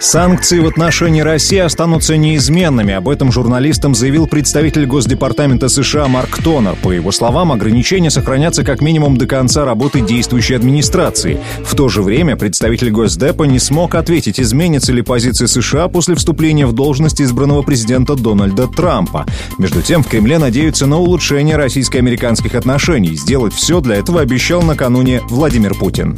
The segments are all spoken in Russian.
Санкции в отношении России останутся неизменными. Об этом журналистам заявил представитель Госдепартамента США Марк Тонер. По его словам, ограничения сохранятся как минимум до конца работы действующей администрации. В то же время представитель Госдепа не смог ответить, изменится ли позиция США после вступления в должность избранного президента Дональда Трампа. Между тем, в Кремле надеются на улучшение российско-американских отношений. Сделать все для этого обещал накануне Владимир Путин.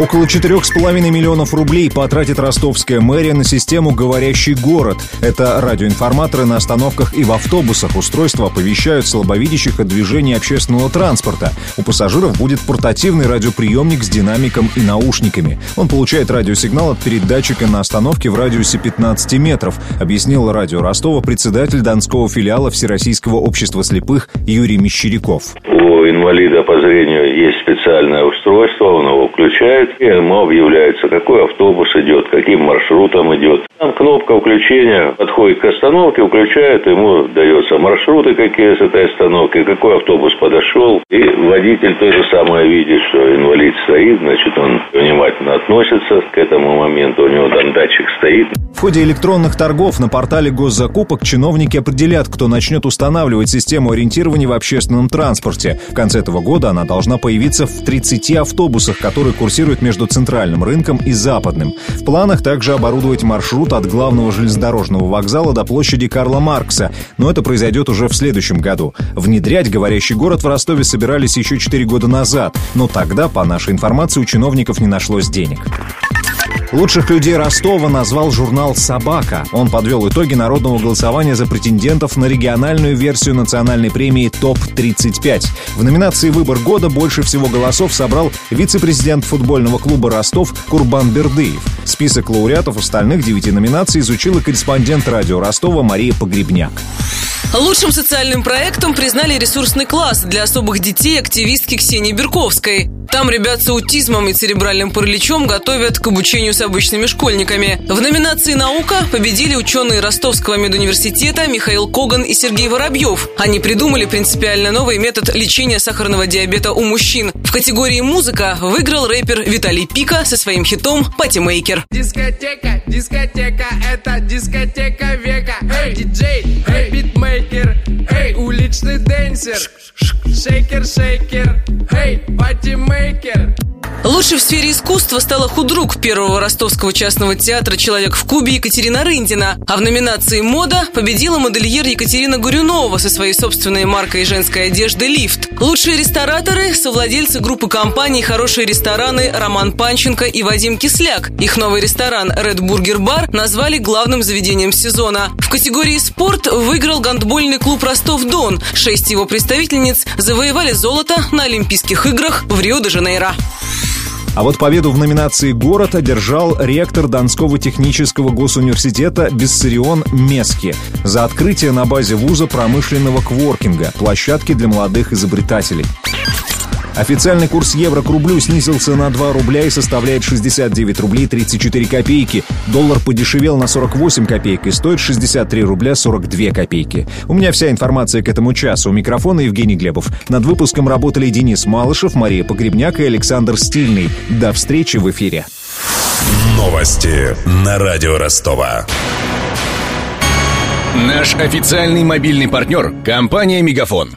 Около 4,5 миллионов рублей потратит ростовская мэрия на систему «Говорящий город». Это радиоинформаторы на остановках и в автобусах. Устройства оповещают слабовидящих о движении общественного транспорта. У пассажиров будет портативный радиоприемник с динамиком и наушниками. Он получает радиосигнал от передатчика на остановке в радиусе 15 метров, объяснил радио Ростова председатель Донского филиала Всероссийского общества слепых Юрий Мещеряков. У инвалида по зрению есть специальное устройство, он его включает, ему объявляется, какой автобус идет, каким маршрутом идет. Там кнопка включения подходит к остановке, включает, ему дается маршруты какие с этой остановки, какой автобус подошел. И водитель то же самое видит, что инвалид стоит, значит, он относится к этому моменту, у него там датчик стоит. В ходе электронных торгов на портале госзакупок чиновники определят, кто начнет устанавливать систему ориентирования в общественном транспорте. В конце этого года она должна появиться в 30 автобусах, которые курсируют между центральным рынком и западным. В планах также оборудовать маршрут от главного железнодорожного вокзала до площади Карла Маркса, но это произойдет уже в следующем году. Внедрять говорящий город в Ростове собирались еще 4 года назад, но тогда, по нашей информации, у чиновников не нашлось денег. Лучших людей Ростова назвал журнал «Собака». Он подвел итоги народного голосования за претендентов на региональную версию национальной премии ТОП-35. В номинации «Выбор года» больше всего голосов собрал вице-президент футбольного клуба «Ростов» Курбан Бердыев. Список лауреатов остальных девяти номинаций изучила корреспондент радио Ростова Мария Погребняк. Лучшим социальным проектом признали ресурсный класс для особых детей активистки Ксении Берковской. Там ребят с аутизмом и церебральным параличом готовят к обучению с обычными школьниками. В номинации «Наука» победили ученые Ростовского медуниверситета Михаил Коган и Сергей Воробьев. Они придумали принципиально новый метод лечения сахарного диабета у мужчин. В категории «Музыка» выиграл рэпер Виталий Пика со своим хитом «Patimaker». Дискотека, дискотека, это дискотека века. Эй, диджей, эй, уличный dancer. Shaker, shaker, эй, patimaker. Лучшей в сфере искусства стала худрук первого ростовского частного театра «Человек в кубе» Екатерина Рындина. А в номинации «Мода» победила модельер Екатерина Гурюнова со своей собственной маркой женской одежды «Лифт». Лучшие рестораторы – совладельцы группы компаний «Хорошие рестораны» Роман Панченко и Вадим Кисляк. Их новый ресторан «Red Burger Bar» назвали главным заведением сезона. В категории «Спорт» выиграл гандбольный клуб «Ростов-Дон». Шесть его представительниц завоевали золото на Олимпийских играх в Рио-де-Жанейро. А вот победу в номинации «Город» одержал ректор Донского технического госуниверситета Бессарион Мески за открытие на базе вуза промышленного кворкинга, площадки для молодых изобретателей. Официальный курс евро к рублю снизился на 2 рубля и составляет 69 рублей 34 копейки. Доллар подешевел на 48 копеек и стоит 63 рубля 42 копейки. У меня вся информация к этому часу. У микрофона Евгений Глебов. Над выпуском работали Денис Малышев, Мария Погребняк и Александр Стильный. До встречи в эфире. Новости на радио Ростова. Наш официальный мобильный партнер – компания «Мегафон».